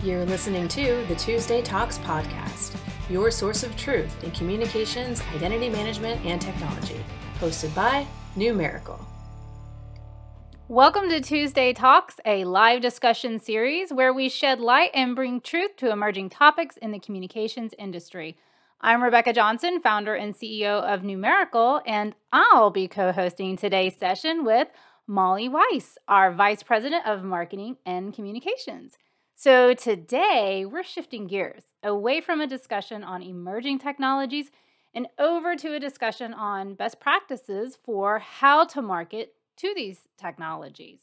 You're listening to the Tuesday Talks podcast, your source of truth in communications, identity management, and technology. Hosted by Numeracle. Welcome to Tuesday Talks, a live discussion series where we shed light and bring truth to emerging topics in the communications industry. I'm Rebekah Johnson, founder and CEO of Numeracle, and I'll be co hosting today's session with Molly Weis, our Vice President of Marketing and Communications. So today we're shifting gears away from a discussion on emerging technologies and over to a discussion on best practices for how to market to these technologies.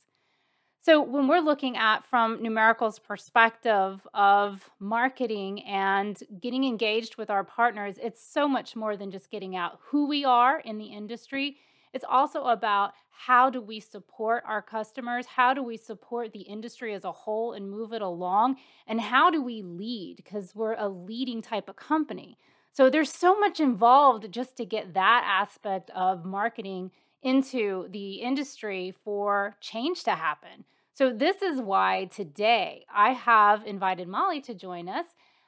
So, when we're looking at from Numeracle's perspective of marketing and getting engaged with our partners, it's so much more than just getting out who we are in the industry it's also about how do we support our customers? How do we support the industry as a whole and move it along? And how do we lead? Because we're a leading type of company. So there's so much involved just to get that aspect of marketing into the industry for change to happen. So, this is why today I have invited Molly to join us.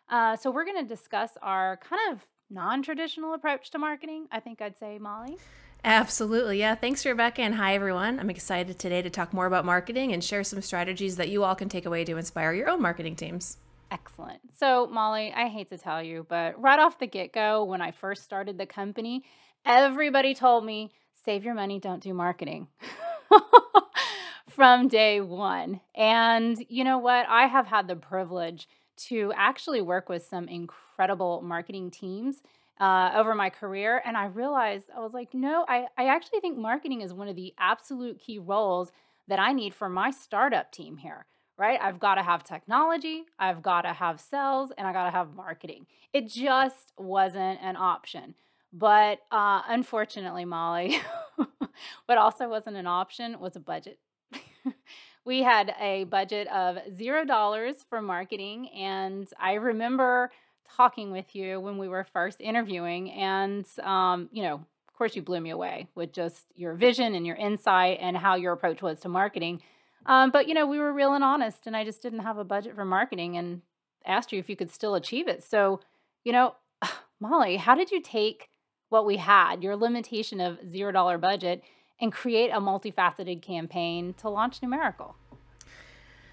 Uh, so, we're going to discuss our kind of non traditional approach to marketing, I think I'd say, Molly. Absolutely. Yeah. Thanks, Rebekah. And hi, everyone. I'm excited today to talk more about marketing and share some strategies that you all can take away to inspire your own marketing teams. Excellent. So, Molly, I hate to tell you, but right off the get go, when I first started the company, everybody told me save your money, don't do marketing. From day one. And you know what? I have had the privilege to actually work with some incredible marketing teams uh, over my career. And I realized I was like, no, I, I actually think marketing is one of the absolute key roles that I need for my startup team here, right? I've got to have technology, I've got to have sales, and I got to have marketing. It just wasn't an option. But uh, unfortunately, Molly, what also wasn't an option was a budget. we had a budget of zero dollars for marketing. And I remember talking with you when we were first interviewing. And, um, you know, of course, you blew me away with just your vision and your insight and how your approach was to marketing. Um, but, you know, we were real and honest, and I just didn't have a budget for marketing and asked you if you could still achieve it. So, you know, Molly, how did you take what we had, your limitation of zero dollar budget, and create a multifaceted campaign to launch Numeracle?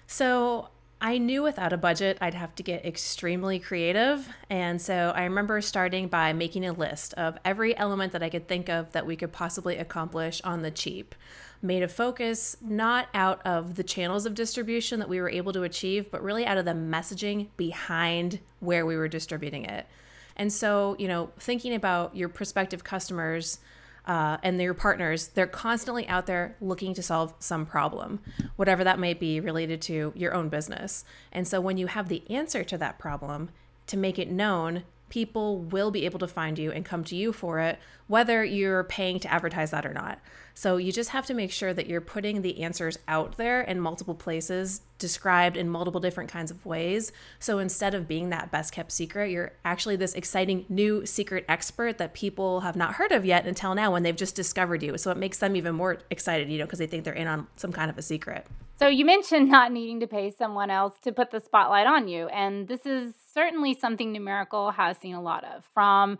So I knew without a budget I'd have to get extremely creative. And so I remember starting by making a list of every element that I could think of that we could possibly accomplish on the cheap. Made a focus not out of the channels of distribution that we were able to achieve, but really out of the messaging behind where we were distributing it. And so, you know, thinking about your prospective customers uh, and their partners, they're constantly out there looking to solve some problem, whatever that may be related to your own business. And so when you have the answer to that problem, to make it known, people will be able to find you and come to you for it, whether you're paying to advertise that or not. So you just have to make sure that you're putting the answers out there in multiple places, described in multiple different kinds of ways. So instead of being that best kept secret, you're actually this exciting new secret expert that people have not heard of yet until now when they've just discovered you. So it makes them even more excited, you know, because they think they're in on some kind of a secret. So you mentioned not needing to pay someone else to put the spotlight on you. And this is certainly something Numeracle has seen a lot of from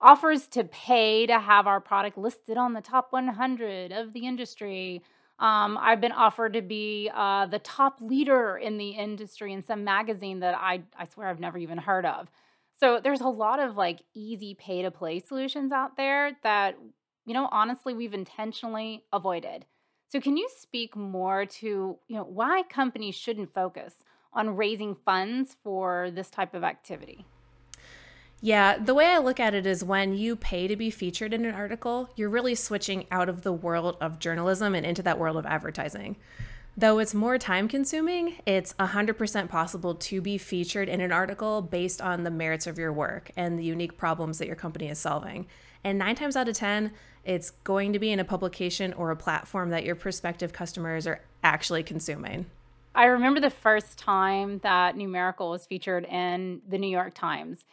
offers to pay to have our product listed on the top 100 of the industry. Um, I've been offered to be uh, the top leader in the industry in some magazine that I, I swear I've never even heard of. So there's a lot of like easy pay to play solutions out there that, you know, honestly, we've intentionally avoided. So can you speak more to, you know, why companies shouldn't focus on raising funds for this type of activity? Yeah, the way I look at it is when you pay to be featured in an article, you're really switching out of the world of journalism and into that world of advertising. Though it's more time consuming, it's 100% possible to be featured in an article based on the merits of your work and the unique problems that your company is solving. And nine times out of 10, it's going to be in a publication or a platform that your prospective customers are actually consuming. I remember the first time that Numeracle was featured in the New York Times.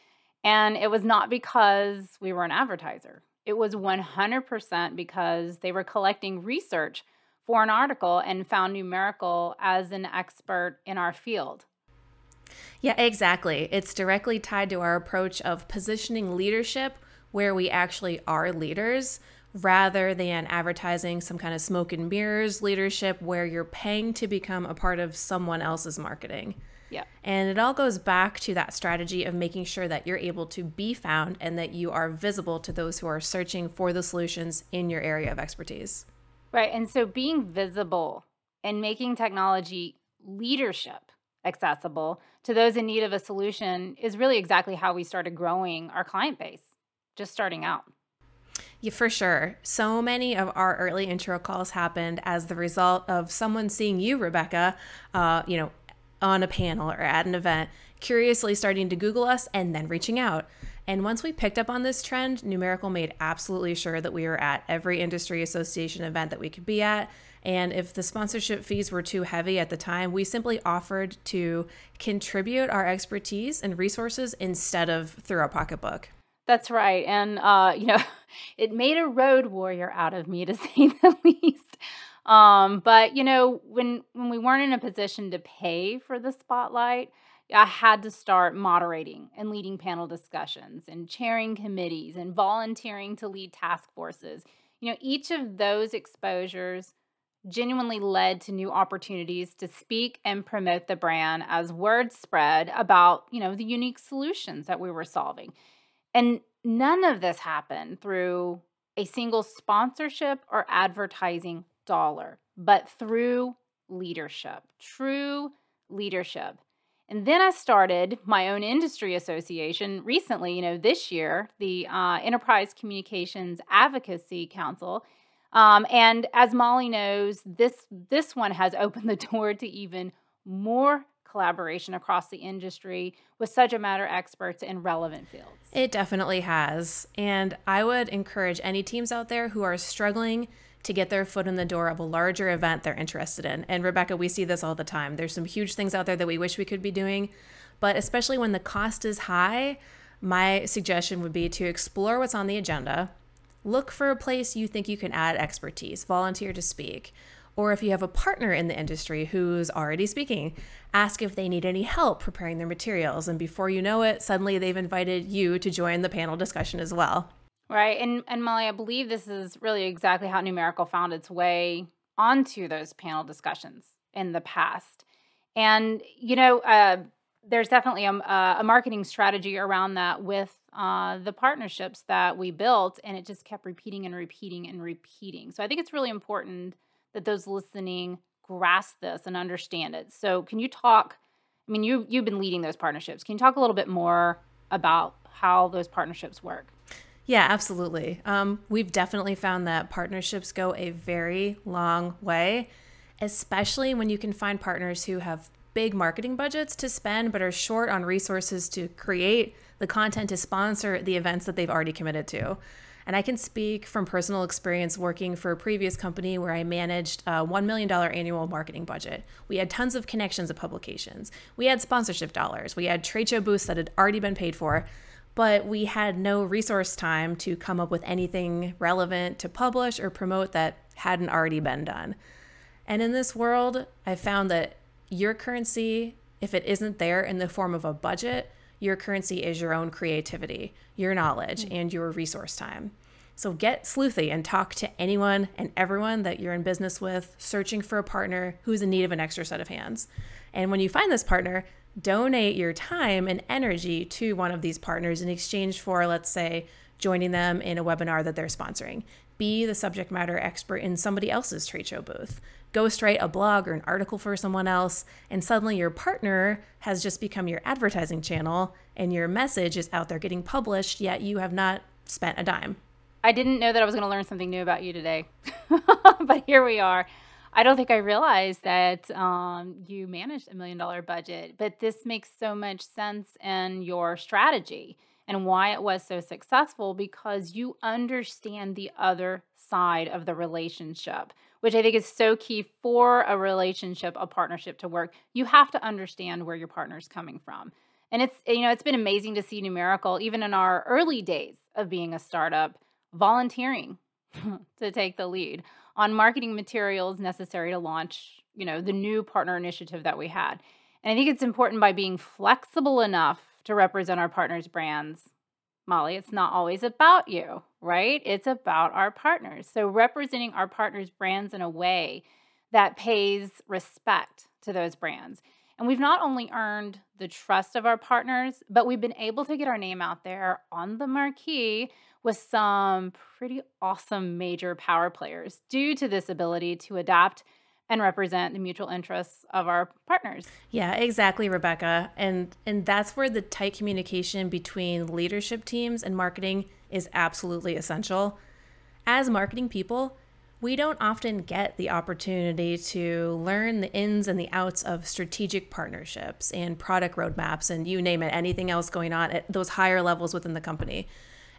And it was not because we were an advertiser, it was 100% because they were collecting research for an article and found Numeracle as an expert in our field. Yeah, exactly. It's directly tied to our approach of positioning leadership where we actually are leaders rather than advertising some kind of smoke and mirrors leadership where you're paying to become a part of someone else's marketing. Yeah. And it all goes back to that strategy of making sure that you're able to be found and that you are visible to those who are searching for the solutions in your area of expertise. Right. And so being visible and making technology leadership accessible to those in need of a solution is really exactly how we started growing our client base, just starting out. Yeah, for sure. So many of our early intro calls happened as the result of someone seeing you, Rebekah, uh, you know, on a panel or at an event, curiously starting to Google us and then reaching out. And once we picked up on this trend, Numeracle made absolutely sure that we were at every industry association event that we could be at. And if the sponsorship fees were too heavy at the time, we simply offered to contribute our expertise and resources instead of through our pocketbook. That's right. And, uh, you know, it made a road warrior out of me to say the least. Um, but you know, when when we weren't in a position to pay for the spotlight, I had to start moderating and leading panel discussions and chairing committees and volunteering to lead task forces. You know, each of those exposures genuinely led to new opportunities to speak and promote the brand as word spread about, you know, the unique solutions that we were solving. And none of this happened through a single sponsorship or advertising dollar, but through leadership, true leadership. And then I started my own industry association recently, you know, this year, the uh, Enterprise Communications Advocacy Council. Um, and as Molly knows, this this one has opened the door to even more collaboration across the industry with subject matter experts in relevant fields. It definitely has. And I would encourage any teams out there who are struggling to get their foot in the door of a larger event they're interested in. And Rebekah, we see this all the time. There's some huge things out there that we wish we could be doing, but especially when the cost is high, my suggestion would be to explore what's on the agenda. Look for a place you think you can add expertise, volunteer to speak. Or if you have a partner in the industry who's already speaking, ask if they need any help preparing their materials. And before you know it, suddenly they've invited you to join the panel discussion as well. Right. And and Molly, I believe this is really exactly how Numeracle found its way onto those panel discussions in the past. And you know, uh, there's definitely a, a, marketing strategy around that with uh, the partnerships that we built, and it just kept repeating and repeating and repeating. So I think it's really important that those listening grasp this and understand it. So can you talk? I mean, you you've been leading those partnerships. Can you talk a little bit more about how those partnerships work? Yeah, absolutely. Um, we've definitely found that partnerships go a very long way, especially when you can find partners who have big marketing budgets to spend but are short on resources to create the content to sponsor the events that they've already committed to. And I can speak from personal experience working for a previous company where I managed a $1 million annual marketing budget. We had tons of connections of publications. We had sponsorship dollars. We had trade show booths that had already been paid for but we had no resource time to come up with anything relevant to publish or promote that hadn't already been done. And in this world, I found that your currency, if it isn't there in the form of a budget, your currency is your own creativity, your knowledge, mm-hmm. and your resource time. So get sleuthy and talk to anyone and everyone that you're in business with, searching for a partner who's in need of an extra set of hands. And when you find this partner, donate your time and energy to one of these partners in exchange for, let's say, joining them in a webinar that they're sponsoring. Be the subject matter expert in somebody else's trade show booth. Ghostwrite a blog or an article for someone else, and suddenly your partner has just become your advertising channel and your message is out there getting published, yet you have not spent a dime. I didn't know that I was going to learn something new about you today, but here we are. I don't think I realized that um, you managed a million dollar budget, but this makes so much sense in your strategy and why it was so successful because you understand the other side of the relationship, which I think is so key for a relationship, a partnership to work. You have to understand where your partner is coming from. And it's you know, it's been amazing to see Numeracle even in our early days of being a startup volunteering to take the lead on marketing materials necessary to launch, you know, the new partner initiative that we had. And I think it's important by being flexible enough to represent our partners' brands. Molly, it's not always about you, right? It's about our partners. So representing our partners' brands in a way that pays respect to those brands. And we've not only earned the trust of our partners, but we've been able to get our name out there on the marquee with some pretty awesome major power players due to this ability to adapt and represent the mutual interests of our partners. Yeah, exactly, Rebekah. And and that's where the tight communication between leadership teams and marketing is absolutely essential. As marketing people, we don't often get the opportunity to learn the ins and the outs of strategic partnerships and product roadmaps and you name it, anything else going on at those higher levels within the company.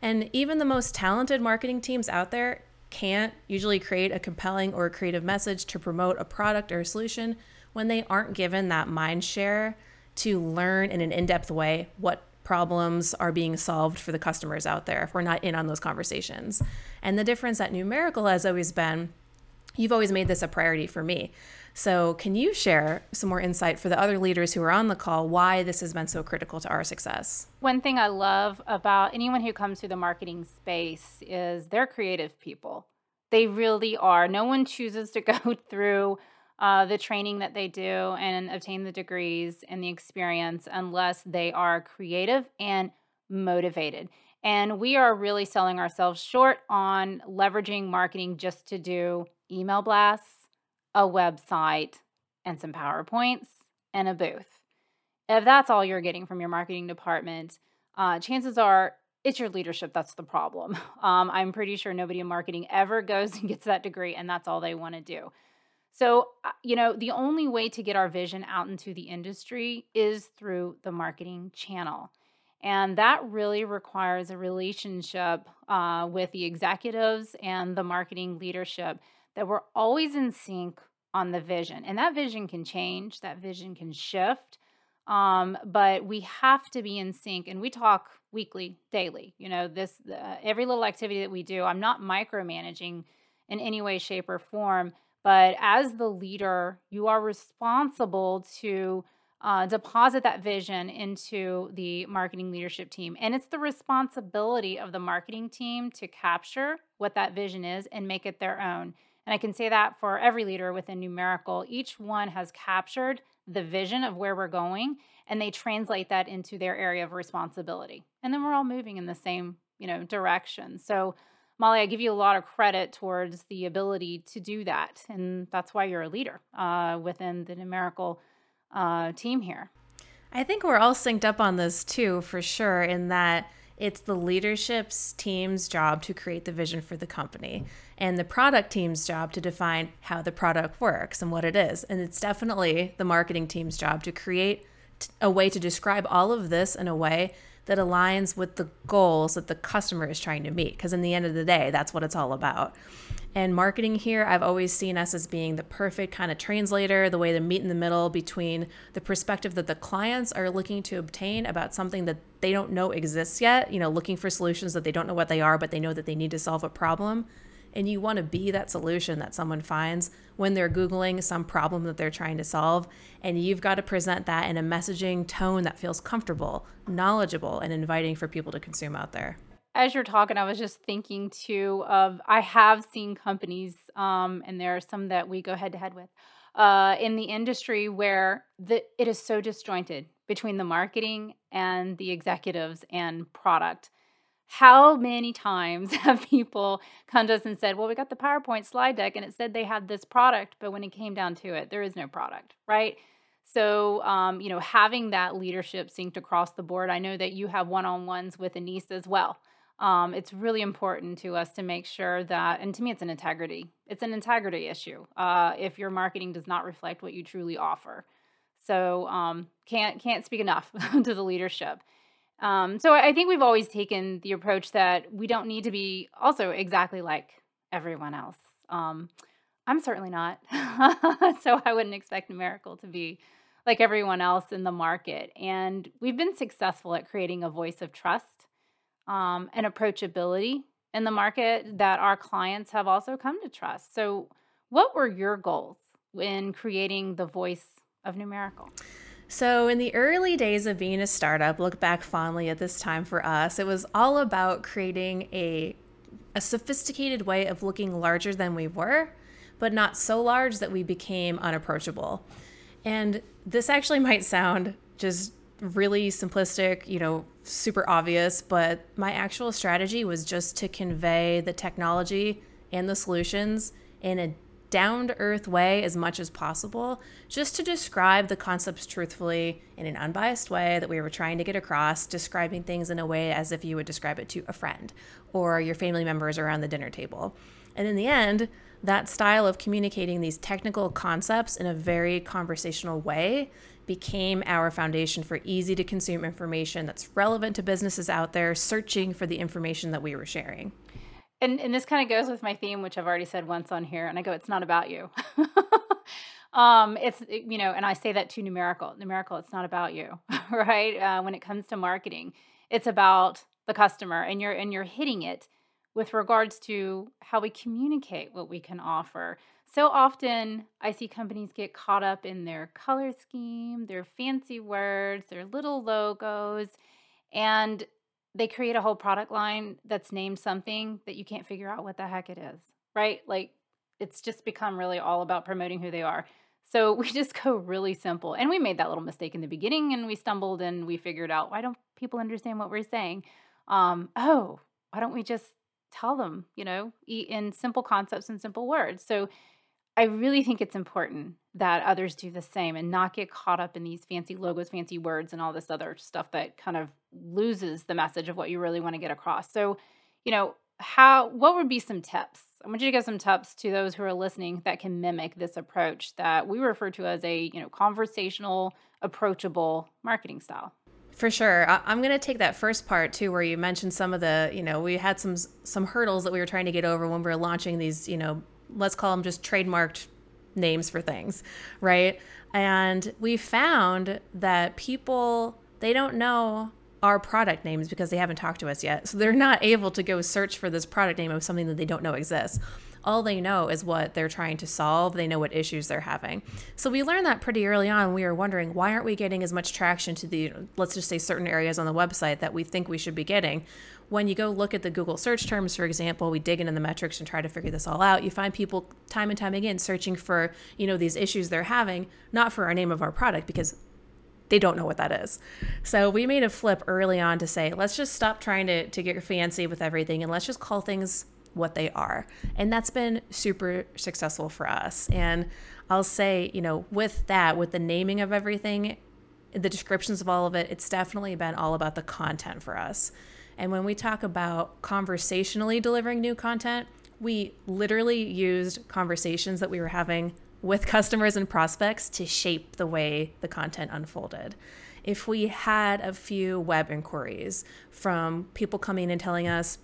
And even the most talented marketing teams out there can't usually create a compelling or creative message to promote a product or a solution when they aren't given that mind share to learn in an in depth way what problems are being solved for the customers out there if we're not in on those conversations. And the difference at Numeracle has always been you've always made this a priority for me. So, can you share some more insight for the other leaders who are on the call why this has been so critical to our success? One thing I love about anyone who comes through the marketing space is they're creative people. They really are. No one chooses to go through uh, the training that they do and obtain the degrees and the experience unless they are creative and motivated. And we are really selling ourselves short on leveraging marketing just to do email blasts, a website, and some PowerPoints and a booth. If that's all you're getting from your marketing department, uh, chances are it's your leadership that's the problem. Um, I'm pretty sure nobody in marketing ever goes and gets that degree and that's all they want to do. So, uh, you know, the only way to get our vision out into the industry is through the marketing channel. And that really requires a relationship uh, with the executives and the marketing leadership that we're always in sync on the vision. And that vision can change, that vision can shift. Um, but we have to be in sync. And we talk weekly, daily. You know, this uh, every little activity that we do, I'm not micromanaging in any way, shape, or form but as the leader, you are responsible to uh, deposit that vision into the marketing leadership team. And it's the responsibility of the marketing team to capture what that vision is and make it their own. And I can say that for every leader within Numeracle, each one has captured the vision of where we're going and they translate that into their area of responsibility. And then we're all moving in the same, you know, direction. So Molly, I give you a lot of credit towards the ability to do that. And that's why you're a leader uh, within the Numeracle uh, team here. I think we're all synced up on this too, for sure, in that it's the leadership's team's job to create the vision for the company and the product team's job to define how the product works and what it is. And it's definitely the marketing team's job to create a way to describe all of this in a way that aligns with the goals that the customer is trying to meet. Because in the end of the day, that's what it's all about. And marketing here, I've always seen us as being the perfect kind of translator, the way to meet in the middle between the perspective that the clients are looking to obtain about something that they don't know exists yet, you know, looking for solutions that they don't know what they are, but they know that they need to solve a problem and you want to be that solution that someone finds when they're Googling some problem that they're trying to solve. And you've got to present that in a messaging tone that feels comfortable, knowledgeable, and inviting for people to consume out there. As you're talking, I was just thinking too of I have seen companies, um, and there are some that we go head to head with uh, in the industry where the, it is so disjointed between the marketing and the executives and product how many times have people come to us and said, Well, we got the PowerPoint slide deck and it said they had this product, but when it came down to it, there is no product, right? So, um, you know, having that leadership synced across the board, I know that you have one on ones with Anise as well. Um, it's really important to us to make sure that, and to me, it's an integrity. It's an integrity issue uh, if your marketing does not reflect what you truly offer. So, um, can't can't speak enough to the leadership. Um, so I think we've always taken the approach that we don't need to be also exactly like everyone else. Um, I'm certainly not. so I wouldn't expect Numeracle to be like everyone else in the market. And we've been successful at creating a voice of trust um, and approachability in the market that our clients have also come to trust. So, what were your goals in creating the voice of Numeracle? So, in the early days of being a startup, look back fondly at this time for us, it was all about creating a, a sophisticated way of looking larger than we were, but not so large that we became unapproachable. And this actually might sound just really simplistic, you know, super obvious, but my actual strategy was just to convey the technology and the solutions in a down to earth way as much as possible, just to describe the concepts truthfully in an unbiased way that we were trying to get across, describing things in a way as if you would describe it to a friend or your family members around the dinner table. And in the end, that style of communicating these technical concepts in a very conversational way became our foundation for easy to consume information that's relevant to businesses out there searching for the information that we were sharing. And and this kind of goes with my theme, which I've already said once on here, and I go, it's not about you. um, it's you know, and I say that to Numeracle. Numeracle, it's not about you, right? Uh, when it comes to marketing, it's about the customer, and you're and you're hitting it with regards to how we communicate what we can offer. So often, I see companies get caught up in their color scheme, their fancy words, their little logos, and they create a whole product line that's named something that you can't figure out what the heck it is, right? Like it's just become really all about promoting who they are. So we just go really simple. And we made that little mistake in the beginning and we stumbled and we figured out why don't people understand what we're saying? Um, oh, why don't we just tell them, you know, in simple concepts and simple words? So I really think it's important that others do the same and not get caught up in these fancy logos, fancy words, and all this other stuff that kind of loses the message of what you really want to get across. So, you know, how what would be some tips? I want you to give some tips to those who are listening that can mimic this approach that we refer to as a, you know, conversational, approachable marketing style. For sure. I- am going to take that first part too, where you mentioned some of the, you know, we had some some hurdles that we were trying to get over when we were launching these, you know, let's call them just trademarked names for things, right? And we found that people, they don't know our product names because they haven't talked to us yet. So they're not able to go search for this product name of something that they don't know exists. All they know is what they're trying to solve. They know what issues they're having. So we learned that pretty early on. We were wondering why aren't we getting as much traction to the, let's just say, certain areas on the website that we think we should be getting when you go look at the Google search terms, for example, we dig into the metrics and try to figure this all out. You find people time and time again searching for, you know, these issues they're having, not for our name of our product because they don't know what that is. So we made a flip early on to say, let's just stop trying to, to get fancy with everything and let's just call things what they are. And that's been super successful for us. And I'll say, you know, with that, with the naming of everything, the descriptions of all of it, it's definitely been all about the content for us. And when we talk about conversationally delivering new content, we literally used conversations that we were having with customers and prospects to shape the way the content unfolded. If we had a few web inquiries from people coming and telling us,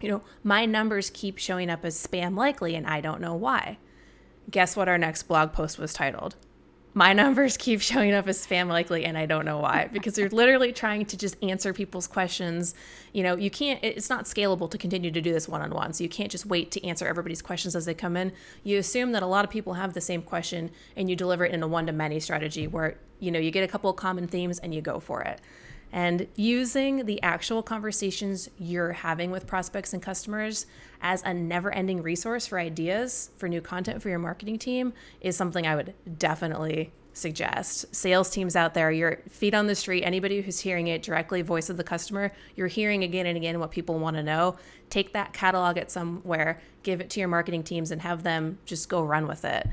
you know, my numbers keep showing up as spam likely and I don't know why. Guess what our next blog post was titled? My numbers keep showing up as spam likely and I don't know why because you're literally trying to just answer people's questions. You know, you can't it's not scalable to continue to do this one-on-one. So you can't just wait to answer everybody's questions as they come in. You assume that a lot of people have the same question and you deliver it in a one-to-many strategy where, you know, you get a couple of common themes and you go for it. And using the actual conversations you're having with prospects and customers as a never ending resource for ideas for new content for your marketing team is something I would definitely suggest. Sales teams out there, your feet on the street, anybody who's hearing it directly, voice of the customer, you're hearing again and again what people want to know. Take that catalog at somewhere, give it to your marketing teams, and have them just go run with it.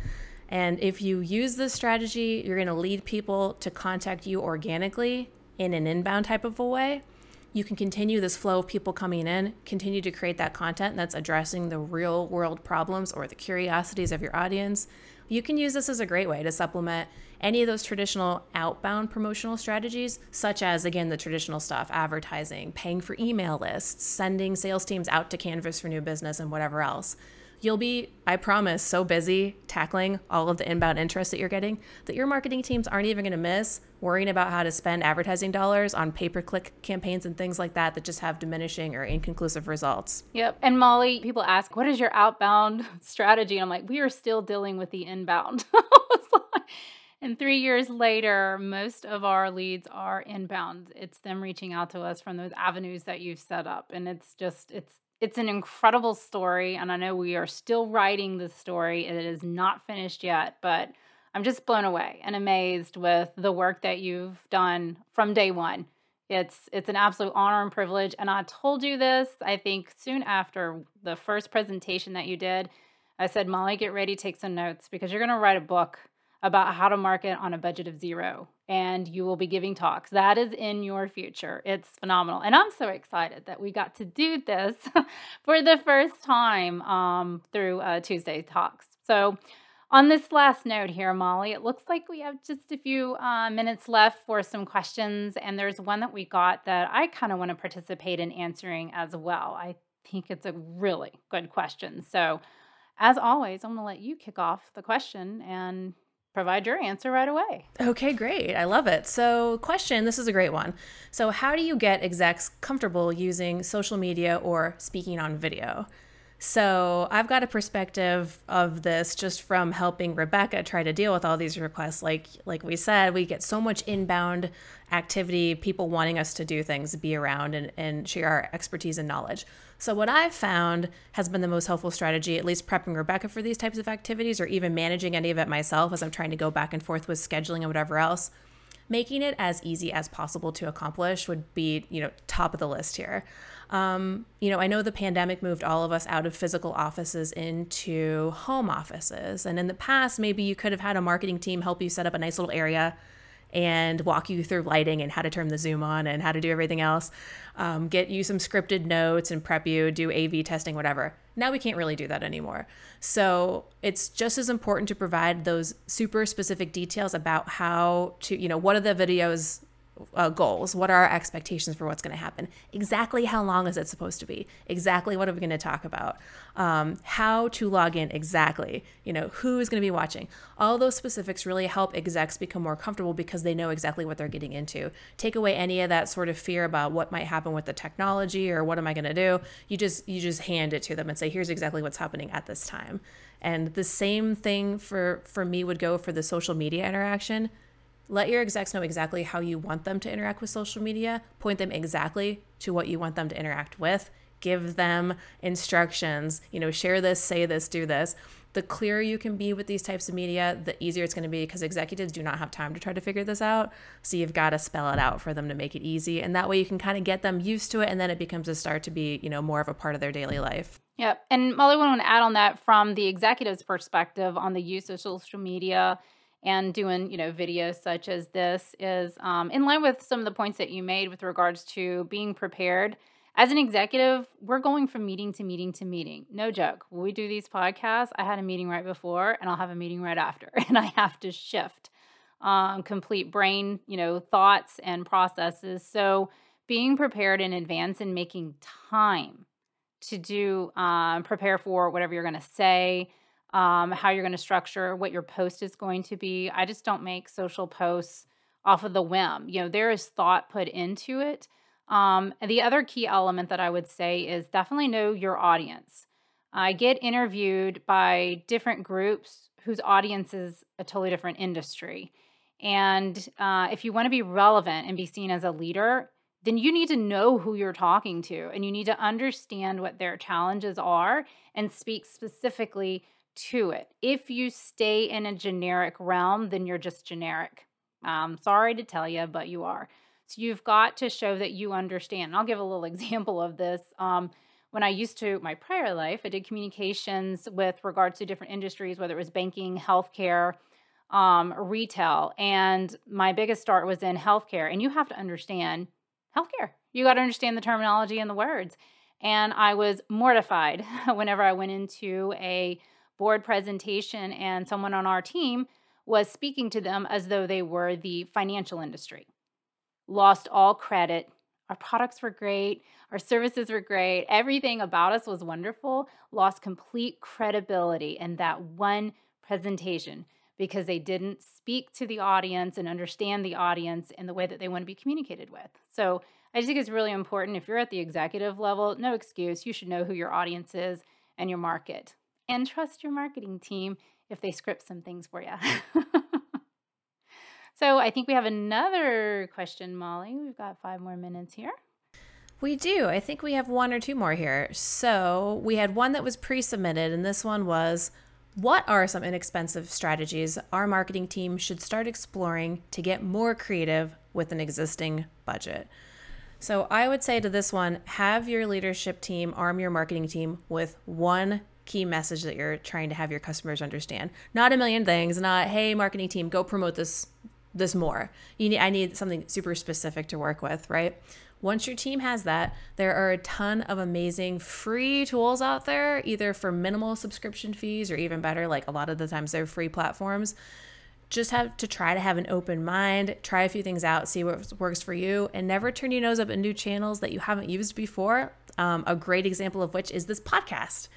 And if you use this strategy, you're going to lead people to contact you organically in an inbound type of a way, you can continue this flow of people coming in, continue to create that content that's addressing the real world problems or the curiosities of your audience. You can use this as a great way to supplement any of those traditional outbound promotional strategies, such as, again, the traditional stuff advertising, paying for email lists, sending sales teams out to canvass for new business, and whatever else you'll be, I promise, so busy tackling all of the inbound interest that you're getting that your marketing teams aren't even going to miss worrying about how to spend advertising dollars on pay per click campaigns and things like that that just have diminishing or inconclusive results. Yep. And Molly, people ask, what is your outbound strategy? And I'm like, we are still dealing with the inbound. And three years later, most of our leads are inbound. It's them reaching out to us from those avenues that you've set up. And it's just, it's, it's an incredible story. And I know we are still writing the story. It is not finished yet, but I'm just blown away and amazed with the work that you've done from day one. It's it's an absolute honor and privilege. And I told you this, I think soon after the first presentation that you did. I said, Molly, get ready, take some notes because you're gonna write a book about how to market on a budget of zero and you will be giving talks. That is in your future. It's phenomenal. And I'm so excited that we got to do this for the first time um, through uh, Tuesday Talks. So, on this last note here, Molly, it looks like we have just a few uh, minutes left for some questions. And there's one that we got that I kind of want to participate in answering as well. I think it's a really good question. So, as always, I'm going to let you kick off the question and provide your answer right away. Okay, great. I love it. So, question this is a great one. So, how do you get execs comfortable using social media or speaking on video? So, I've got a perspective of this just from helping Rebekah try to deal with all these requests. Like like we said, we get so much inbound activity, people wanting us to do things, be around and, and share our expertise and knowledge. So, what I've found has been the most helpful strategy, at least prepping Rebekah for these types of activities or even managing any of it myself as I'm trying to go back and forth with scheduling and whatever else. Making it as easy as possible to accomplish would be, you know, top of the list here. Um, you know, I know the pandemic moved all of us out of physical offices into home offices. And in the past, maybe you could have had a marketing team help you set up a nice little area and walk you through lighting and how to turn the zoom on and how to do everything else, um, get you some scripted notes and prep you, do AV testing, whatever. Now we can't really do that anymore. So it's just as important to provide those super specific details about how to, you know, what are the videos uh, goals? What are our expectations for what's going to happen? Exactly how long is it supposed to be? Exactly what are we going to talk about? Um, how to log in exactly? You know, who is going to be watching? All those specifics really help execs become more comfortable because they know exactly what they're getting into. Take away any of that sort of fear about what might happen with the technology or what am I going to do? You just you just hand it to them and say, here's exactly what's happening at this time. And the same thing for for me would go for the social media interaction let your execs know exactly how you want them to interact with social media, point them exactly to what you want them to interact with, give them instructions, you know, share this, say this, do this. The clearer you can be with these types of media, the easier it's going to be because executives do not have time to try to figure this out. So you've got to spell it out for them to make it easy. And that way you can kind of get them used to it and then it becomes a start to be, you know, more of a part of their daily life. Yep. And Molly, I want to add on that from the executive's perspective on the use of social media and doing you know videos such as this is um, in line with some of the points that you made with regards to being prepared. As an executive we're going from meeting to meeting to meeting. No joke. When we do these podcasts i had a meeting right before and i'll have a meeting right after and i have to shift um, complete brain you know thoughts and processes. So being prepared in advance and making time to do um, prepare for whatever you're going to say um, how you're going to structure what your post is going to be. I just don't make social posts off of the whim. You know, there is thought put into it. Um, the other key element that I would say is definitely know your audience. I get interviewed by different groups whose audience is a totally different industry. And uh, if you want to be relevant and be seen as a leader, then you need to know who you're talking to and you need to understand what their challenges are and speak specifically to it. If you stay in a generic realm, then you're just generic. Um, sorry to tell you, but you are. So you've got to show that you understand. And I'll give a little example of this. Um, when I used to, my prior life, I did communications with regards to different industries, whether it was banking, healthcare, um, retail. And my biggest start was in healthcare. And you have to understand healthcare. You got to understand the terminology and the words. And I was mortified whenever I went into a board presentation and someone on our team was speaking to them as though they were the financial industry. Lost all credit. Our products were great, our services were great, everything about us was wonderful. Lost complete credibility in that one presentation because they didn't speak to the audience and understand the audience in the way that they want to be communicated with. So I just think it's really important if you're at the executive level, no excuse, you should know who your audience is and your market and trust your marketing team if they script some things for you. So I think we have another question, Molly. We've got five more minutes here. We do. I think we have one or two more here. So we had one that was pre submitted, and this one was What are some inexpensive strategies our marketing team should start exploring to get more creative with an existing budget? So I would say to this one have your leadership team arm your marketing team with one key message that you're trying to have your customers understand. Not a million things, not hey marketing team go promote this this more. You need I need something super specific to work with, right? Once your team has that, there are a ton of amazing free tools out there, either for minimal subscription fees or even better, like a lot of the times they're free platforms. Just have to try to have an open mind, try a few things out, see what works for you, and never turn your nose up at new channels that you haven't used before. Um, a great example of which is this podcast.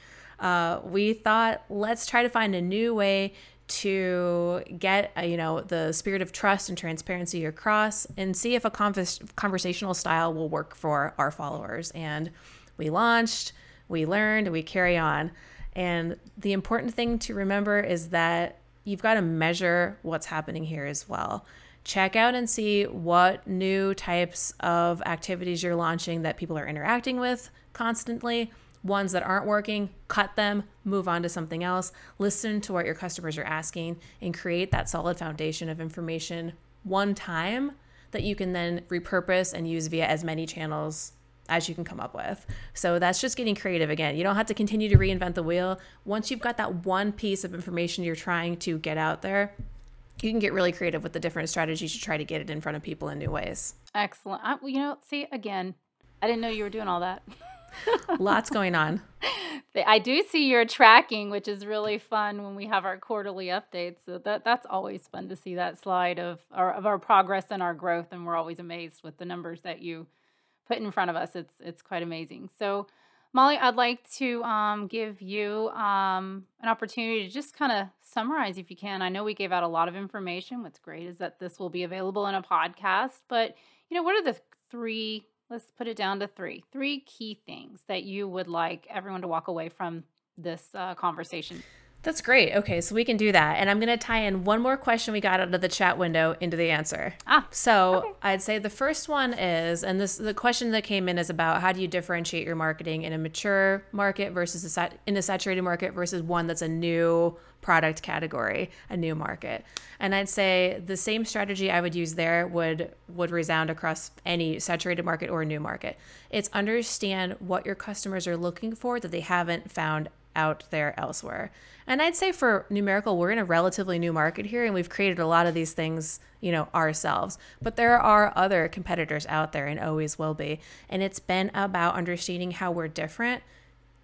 Uh, we thought, let's try to find a new way to get uh, you know the spirit of trust and transparency across and see if a convers- conversational style will work for our followers. And we launched we learned we carry on. And the important thing to remember is that you've got to measure what's happening here as well. Check out and see what new types of activities you're launching that people are interacting with constantly ones that aren't working, cut them, move on to something else, listen to what your customers are asking, and create that solid foundation of information one time that you can then repurpose and use via as many channels as you can come up with. So that's just getting creative again. You don't have to continue to reinvent the wheel. Once you've got that one piece of information you're trying to get out there, you can get really creative with the different strategies to try to get it in front of people in new ways. Excellent. I, you know, see, again, I didn't know you were doing all that. Lots going on. I do see your tracking, which is really fun when we have our quarterly updates. So that that's always fun to see that slide of our of our progress and our growth, and we're always amazed with the numbers that you put in front of us. It's it's quite amazing. So, Molly, I'd like to um, give you um, an opportunity to just kind of summarize, if you can. I know we gave out a lot of information. What's great is that this will be available in a podcast, but you know, what are the three let's put it down to three three key things that you would like everyone to walk away from this uh, conversation that's great. Okay, so we can do that. And I'm going to tie in one more question we got out of the chat window into the answer. Ah. So okay. I'd say the first one is, and this the question that came in is about how do you differentiate your marketing in a mature market versus a sat, in a saturated market versus one that's a new product category, a new market. And I'd say the same strategy I would use there would would resound across any saturated market or new market. It's understand what your customers are looking for that they haven't found out there elsewhere. And I'd say for Numeracle, we're in a relatively new market here and we've created a lot of these things, you know, ourselves. But there are other competitors out there and always will be. And it's been about understanding how we're different.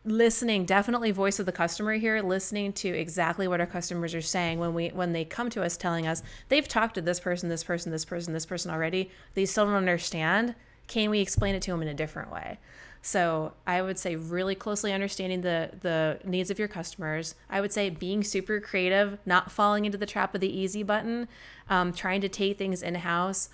Listening, definitely voice of the customer here, listening to exactly what our customers are saying when we when they come to us telling us they've talked to this person, this person, this person, this person already. They still don't understand. Can we explain it to them in a different way? So I would say really closely understanding the the needs of your customers. I would say being super creative, not falling into the trap of the easy button, um, trying to take things in house.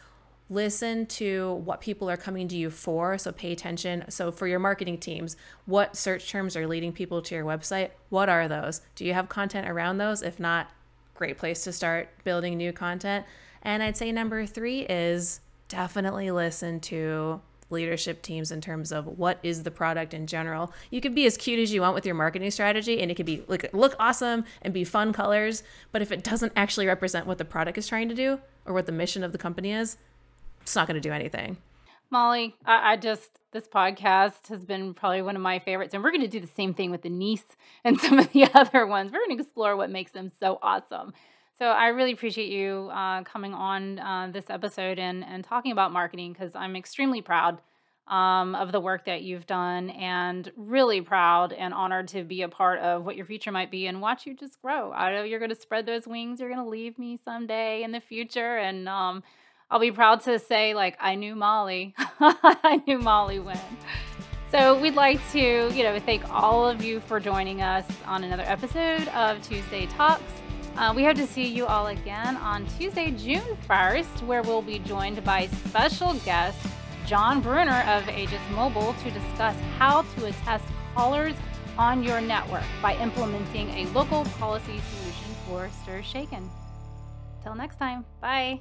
Listen to what people are coming to you for. So pay attention. So for your marketing teams, what search terms are leading people to your website? What are those? Do you have content around those? If not, great place to start building new content. And I'd say number three is definitely listen to leadership teams in terms of what is the product in general. You could be as cute as you want with your marketing strategy and it could be like look awesome and be fun colors, but if it doesn't actually represent what the product is trying to do or what the mission of the company is, it's not going to do anything. Molly, I, I, just this podcast has been probably one of my favorites, and we're going to do the same thing with the niece and some of the other ones. We're going to explore what makes them so awesome. So I really appreciate you uh, coming on uh, this episode and, and talking about marketing because I'm extremely proud um, of the work that you've done and really proud and honored to be a part of what your future might be and watch you just grow. I know you're going to spread those wings. You're going to leave me someday in the future. And um, I'll be proud to say, like, I knew Molly. I knew Molly when. So we'd like to, you know, thank all of you for joining us on another episode of Tuesday Talks. Uh, we hope to see you all again on Tuesday, June 1st, where we'll be joined by special guest John Bruner of Aegis Mobile to discuss how to attest callers on your network by implementing a local policy solution for STIR SHAKEN. Till next time, bye.